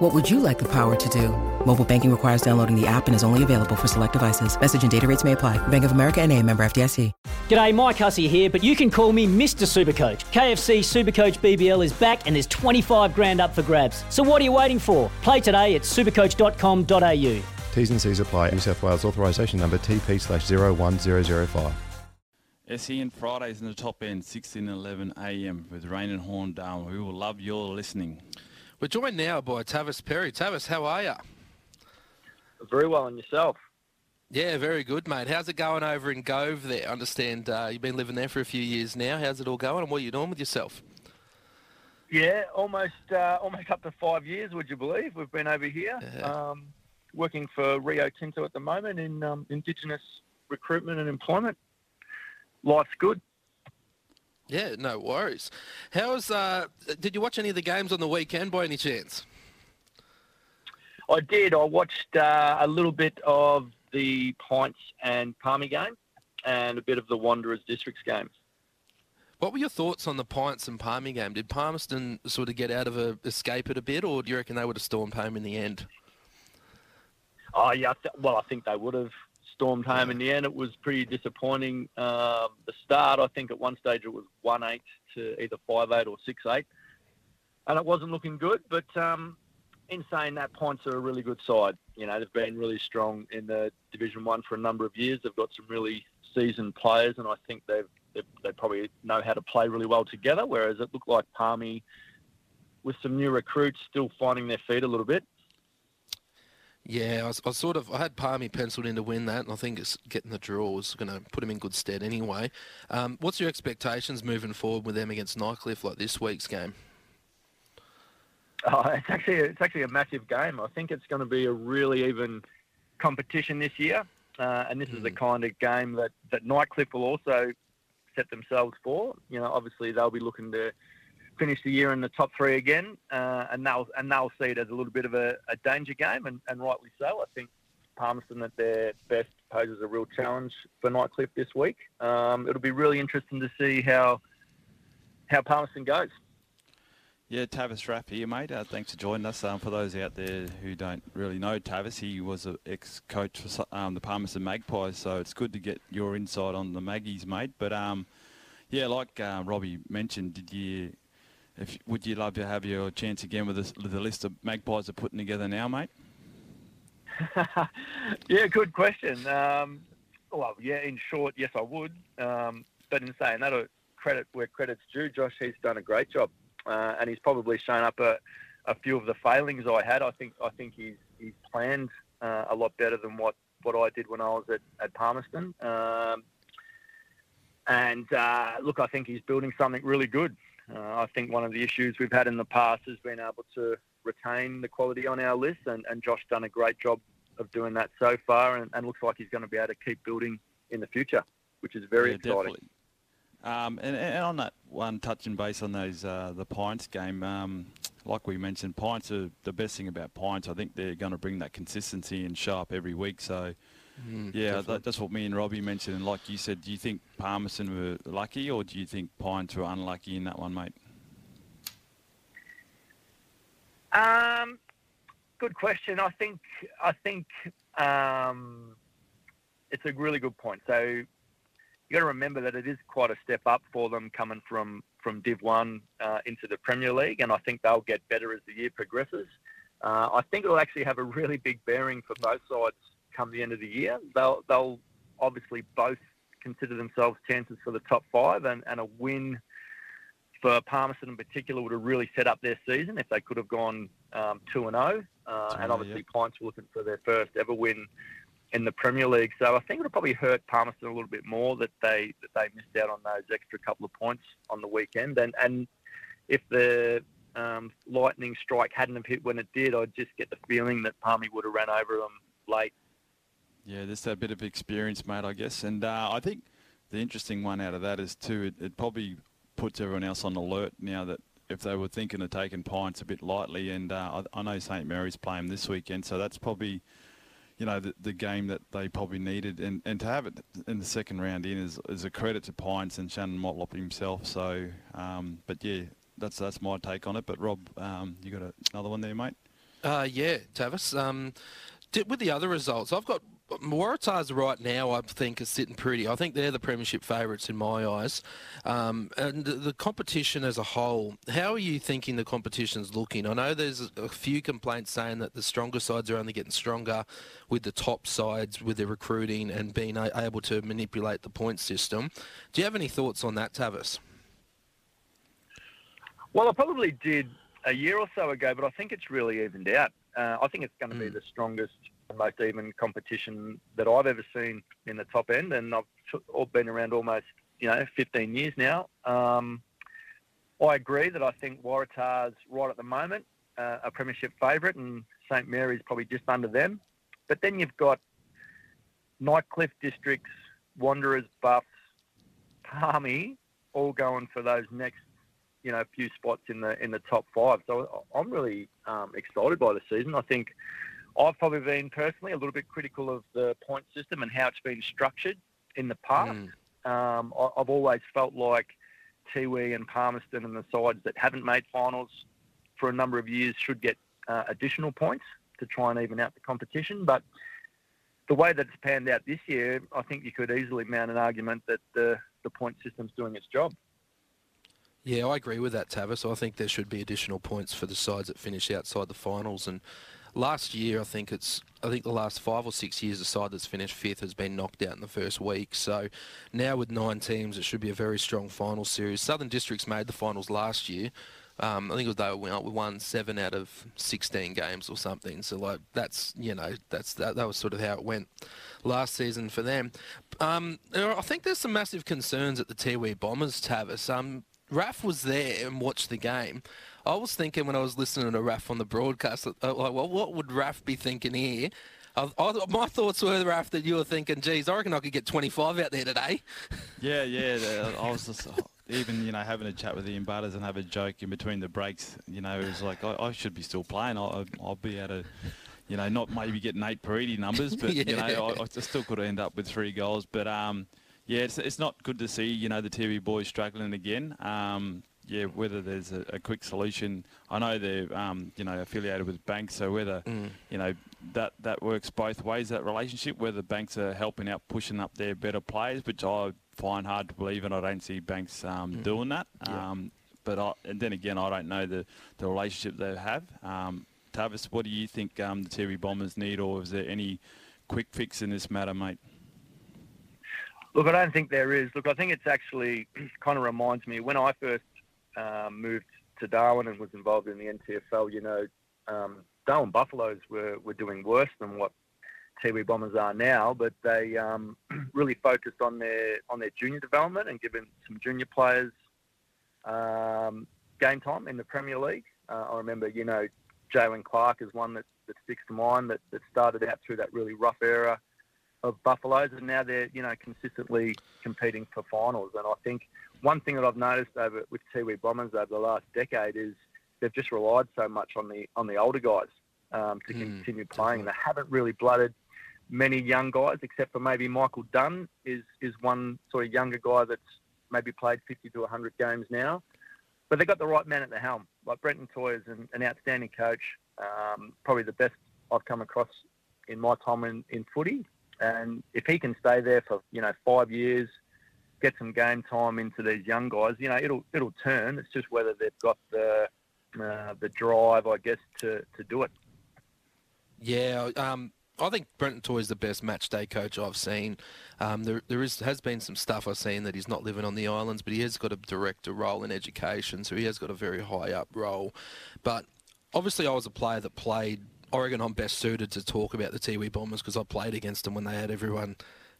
What would you like the power to do? Mobile banking requires downloading the app and is only available for select devices. Message and data rates may apply. Bank of America and a member FDIC. G'day, Mike Hussey here, but you can call me Mr. Supercoach. KFC Supercoach BBL is back and there's 25 grand up for grabs. So what are you waiting for? Play today at supercoach.com.au. T's and C's apply. New South Wales authorisation number TP slash 01005. SEN Fridays in the top end, 16 and 11 a.m. with Rain and Horn down. We will love your listening. We're joined now by Tavis Perry. Tavis, how are you? Very well, and yourself? Yeah, very good, mate. How's it going over in Gove there? I understand uh, you've been living there for a few years now. How's it all going, and what are you doing with yourself? Yeah, almost uh, almost up to five years, would you believe? We've been over here Yeah. um, working for Rio Tinto at the moment in um, Indigenous recruitment and employment. Life's good. Yeah, no worries. How's uh, did you watch any of the games on the weekend by any chance? I did. I watched uh, a little bit of the Pints and Palmy game and a bit of the Wanderers Districts game. What were your thoughts on the Pints and Palmy game? Did Palmerston sort of get out of a escape it a bit, or do you reckon they would have stormed home in the end? Oh yeah, well I think they would have stormed home in the end. It was pretty disappointing. Um, the start, I think at one stage it was one eight to either five eight or six eight, and it wasn't looking good. But um, in saying that, Pints are a really good side. You know they've been really strong in the Division One for a number of years. They've got some really seasoned players, and I think they've, they've they probably know how to play really well together. Whereas it looked like Palmy, with some new recruits, still finding their feet a little bit. Yeah, I was, I sort of I had Palmy penciled in to win that, and I think it's getting the draw was going to put him in good stead anyway. Um, what's your expectations moving forward with them against Nightcliff like this week's game? Oh, it's actually it's actually a massive game. I think it's going to be a really even competition this year, uh, and this is the kind of game that that Nightcliff will also set themselves for. You know, obviously they'll be looking to finish the year in the top three again, uh, and they'll and they'll see it as a little bit of a, a danger game, and, and rightly so. I think Palmerston at their best poses a real challenge for Nightcliff this week. Um, it'll be really interesting to see how how Palmerston goes. Yeah, Tavis Rapp here, mate. Uh, thanks for joining us. Um, for those out there who don't really know Tavis, he was an ex-coach for um, the Palmerston Magpies, so it's good to get your insight on the Maggies, mate. But um, yeah, like uh, Robbie mentioned, did you, if would you love to have your chance again with, this, with the list of Magpies are putting together now, mate? yeah, good question. Um, well, yeah, in short, yes, I would. Um, but in saying that, credit where credit's due, Josh, he's done a great job, uh, and he's probably shown up a, a few of the failings I had. I think I think he's he's planned uh, a lot better than what, what I did when I was at, at Palmerston. Um, and uh, look, I think he's building something really good. Uh, I think one of the issues we've had in the past has been able to retain the quality on our list, and, and Josh done a great job of doing that so far, and, and looks like he's going to be able to keep building in the future, which is very yeah, exciting. Definitely. Um, and, and on that one, touching base on those uh, the Pints game, um, like we mentioned, Pints are the best thing about Pints. I think they're going to bring that consistency and show up every week. So, Mm, yeah, that, that's what me and Robbie mentioned. And like you said, do you think Palmerston were lucky, or do you think Pints were unlucky in that one, mate? Um, good question. I think I think um, it's a really good point. So you got to remember that it is quite a step up for them coming from from Div One uh, into the Premier League, and I think they'll get better as the year progresses. Uh, I think it'll actually have a really big bearing for both sides come the end of the year. They'll they'll obviously both consider themselves chances for the top five, and, and a win for Palmerston in particular would have really set up their season if they could have gone um, two and zero. Uh, and obviously, Pints were looking for their first ever win in the Premier League. So I think it'll probably hurt Palmerston a little bit more that they that they missed out on those extra couple of points on the weekend. And and if the um, lightning strike hadn't have hit when it did, I'd just get the feeling that Palmy would have ran over them late. Yeah, just that bit of experience, mate, I guess. And uh, I think the interesting one out of that is too. It, it probably puts everyone else on alert now that if they were thinking of taking pints a bit lightly, and uh, I, I know St Mary's playing this weekend, so that's probably you know, the, the game that they probably needed. And, and to have it in the second round in is, is a credit to Pints and Shannon Motlop himself. So, um, but yeah, that's that's my take on it. But Rob, um, you got a, another one there, mate? Uh, yeah, Tavis. Um, with the other results, I've got Waratahs right now, I think, are sitting pretty. I think they're the premiership favourites in my eyes. Um, and the, competition as a whole, how are you thinking the competition's looking? I know there's a few complaints saying that the stronger sides are only getting stronger with the top sides with their recruiting and being able to manipulate the point system. Do you have any thoughts on that, Tavis? Well, I probably did a year or so ago, but I think it's really evened out. Uh, I think it's going to mm. be the strongest the most even competition that I've ever seen in the top end, and I've been around almost you know 15 years now. Um, I agree that I think Waratahs right at the moment uh, a premiership favourite, and St Mary's probably just under them. But then you've got Nightcliff districts, Wanderers, Buffs, Palmy, all going for those next you know few spots in the in the top five. So I'm really um, excited by the season. I think I've probably been personally a little bit critical of the point system and how it's been structured in the past. Mm. Um, I, have always felt like Tiwi and Palmerston and the sides that haven't made finals for a number of years should get uh, additional points to try and even out the competition. But the way that it's panned out this year, I think you could easily mount an argument that the, the point system's doing its job. Yeah, I agree with that, Tavis. I think there should be additional points for the sides that finish outside the finals and last year, I think it's I think the last five or six years, the side that's finished fifth has been knocked out in the first week. So now with nine teams, it should be a very strong final series. Southern Districts made the finals last year. Um, I think it was they won seven out of 16 games or something. So like that's you know that's that, that was sort of how it went last season for them. Um, I think there's some massive concerns at the Tiwi Bombers, Tavis. Um, Raf was there and watched the game. I was thinking when I was listening to Raf on the broadcast, uh, like, well, what would Raf be thinking here? I, I, my thoughts were, Raf, that you were thinking, geez, I reckon I could get 25 out there today. Yeah, yeah. I was just even, you know, having a chat with Ian Butters and have a joke in between the breaks. You know, it was like, I, I should be still playing. I'll, I'll be able to you know, not maybe get Nate Paridi numbers, but yeah. you know, I, I, still could end up with three goals. But um, yeah, it's, it's not good to see you know the Tiwi boys struggling again. Um, yeah, whether there's a, a, quick solution. I know they're um, you know affiliated with banks, so whether mm. you know that that works both ways that relationship. Whether banks are helping out, pushing up their better players, which I find hard to believe, and I don't see banks um, mm. doing that. Yeah. Um, but I, and then again, I don't know the, the relationship they have. Um, Tavis, what do you think um, the Tiwi Bombers need, or is there any quick fix in this matter, mate? Look, I don't think there is. Look, I think it's actually kind of reminds me when I first um, moved to Darwin and was involved in the NTFL, you know, um, Darwin Buffaloes were, were doing worse than what Tiwi Bombers are now, but they um, really focused on their on their junior development and given some junior players um, game time in the Premier League. Uh, I remember, you know, Jalen Clark is one that, that sticks to mind that, that started out through that really rough era of Buffaloes, and now they're you know consistently competing for finals. And I think one thing that I've noticed over with Tiwi Bombers over the last decade is they've just relied so much on the on the older guys um, to mm, continue playing. And they haven't really blooded many young guys, except for maybe Michael Dunn is is one sort of younger guy that's maybe played 50 to 100 games now. But they've got the right man at the helm. Like Brenton Toy is an, an outstanding coach, um, probably the best I've come across in my time in, in footy. And if he can stay there for you know five years, get some game time into these young guys, you know it'll it'll turn. It's just whether they've got the uh, the drive, I guess, to, to do it. Yeah, um, I think Brenton Toy is the best match day coach I've seen. Um, there, there is has been some stuff I've seen that he's not living on the islands, but he has got a director role in education, so he has got a very high up role. But obviously, I was a player that played Oregon, I'm best suited to talk about the Tiwi Bombers because I played against them when they had everyone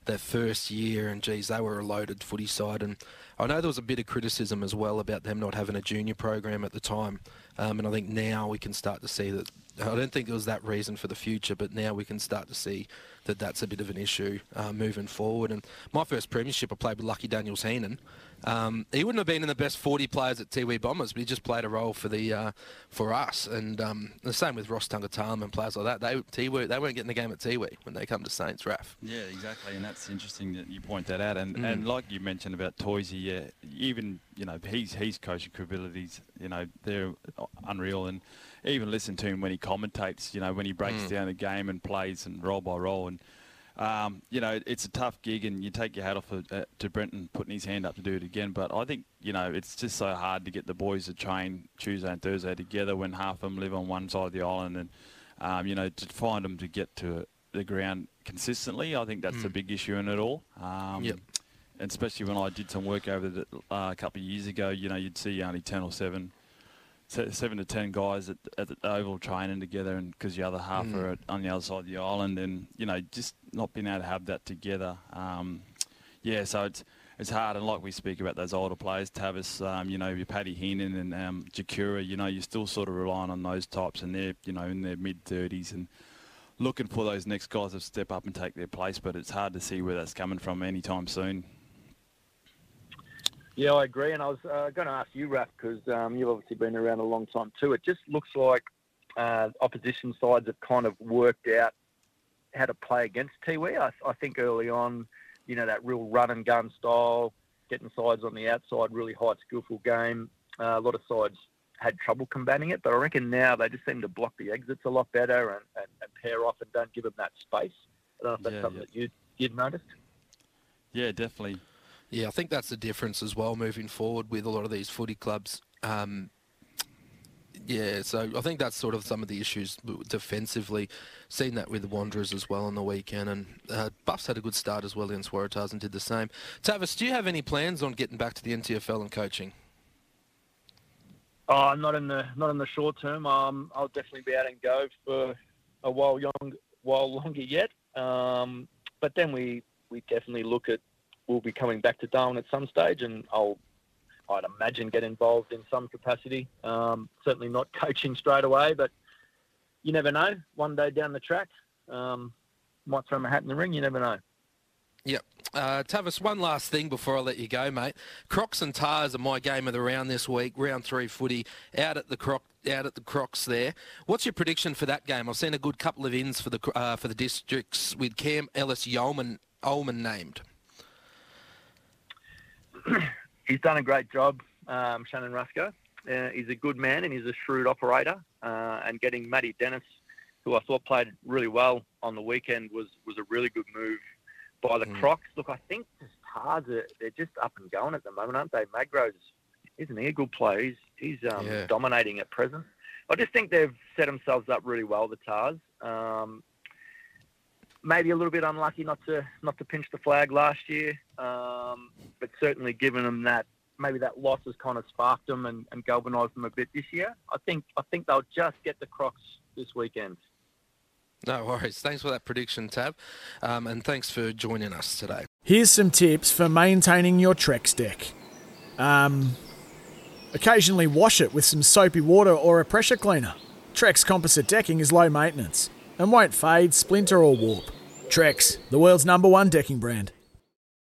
their first year, and geez, they were a loaded footy side. And I know there was a bit of criticism as well about them not having a junior program at the time. Um, and I think now we can start to see that. I don't think it was that reason for the future, but now we can start to see that that's a bit of an issue uh, moving forward. And my first premiership, I played with Lucky Daniels Heenan. Um, he wouldn't have been in the best 40 players at Tiwi Bombers, but he just played a role for the uh, for us. And um, the same with Ross Tungatalum and players like that. They Tiwi, they weren't getting the game at Tiwi when they come to Saints, Raf. Yeah, exactly, and that's interesting that you point that out. And mm. and like you mentioned about Toysey, yeah, even you know he's his coaching abilities, you know, they're unreal. And even listen to him when he commentates, you know, when he breaks mm. down the game and plays and roll by roll and um, you know, it's a tough gig, and you take your hat off uh, to Brenton putting his hand up to do it again. But I think you know it's just so hard to get the boys to train Tuesday and Thursday together when half of them live on one side of the island, and um, you know to find them to get to the ground consistently. I think that's mm. a big issue in it all. Um, yep. And especially when I did some work over the, uh, a couple of years ago, you know, you'd see only ten or seven seven to ten guys at, at the oval training together, and because the other half mm. are on the other side of the island, and you know just not being able to have that together. Um, yeah, so it's it's hard, and like we speak about those older players, Tavis, um, you know, your Paddy Heenan and um, Jakura, you know, you're still sort of relying on those types, and they're you know in their mid thirties and looking for those next guys to step up and take their place, but it's hard to see where that's coming from anytime soon. Yeah, I agree. And I was uh, going to ask you, Raf, because um, you've obviously been around a long time too. It just looks like uh, opposition sides have kind of worked out how to play against Tiwi. I, I think early on, you know, that real run and gun style, getting sides on the outside, really high skillful game. Uh, a lot of sides had trouble combating it, but I reckon now they just seem to block the exits a lot better and, and, and pair off and don't give them that space. I don't know if that's yeah, something yeah. that you'd, you'd noticed. Yeah, definitely. Yeah, I think that's the difference as well moving forward with a lot of these footy clubs. Um, yeah, so I think that's sort of some of the issues defensively. Seen that with the Wanderers as well on the weekend, and uh, Buffs had a good start as well against Waratahs and did the same. Tavis, do you have any plans on getting back to the NTFL and coaching? Oh, not in the not in the short term. Um, I'll definitely be out and go for a while young, while longer yet. Um, but then we we definitely look at will be coming back to Darwin at some stage, and I'll, I'd imagine, get involved in some capacity. Um, certainly not coaching straight away, but you never know. One day down the track, um, might throw my hat in the ring. You never know. Yep. Uh, Tavis, one last thing before I let you go, mate. Crocs and Tahs are my game of the round this week. Round three footy out at the Croc, out at the Crocs there. What's your prediction for that game? I've seen a good couple of ins for the uh, for the districts with Cam Ellis-Yolmen Ullman named. he's done a great job, um, Shannon Rusca. Uh, he's a good man and he's a shrewd operator. Uh, and getting Matty Dennis, who I thought played really well on the weekend, was was a really good move by the mm. Crocs. Look, I think the Stars are they're just up and going at the moment, aren't they? Magro's isn't he a good player? He's he's um, yeah. dominating at present. I just think they've set themselves up really well, the Tahs. Um, maybe a little bit unlucky not to not to pinch the flag last year, um, but certainly given them that maybe that loss has kind of sparked them and, and galvanised them a bit this year. I think I think they'll just get the Crocs this weekend. No worries. Thanks for that prediction, Tab, um, and thanks for joining us today. Here's some tips for maintaining your Trex deck. Um, occasionally wash it with some soapy water or a pressure cleaner. Trex composite decking is low maintenance and won't fade, splinter, or warp. Trex, the world's number one decking brand.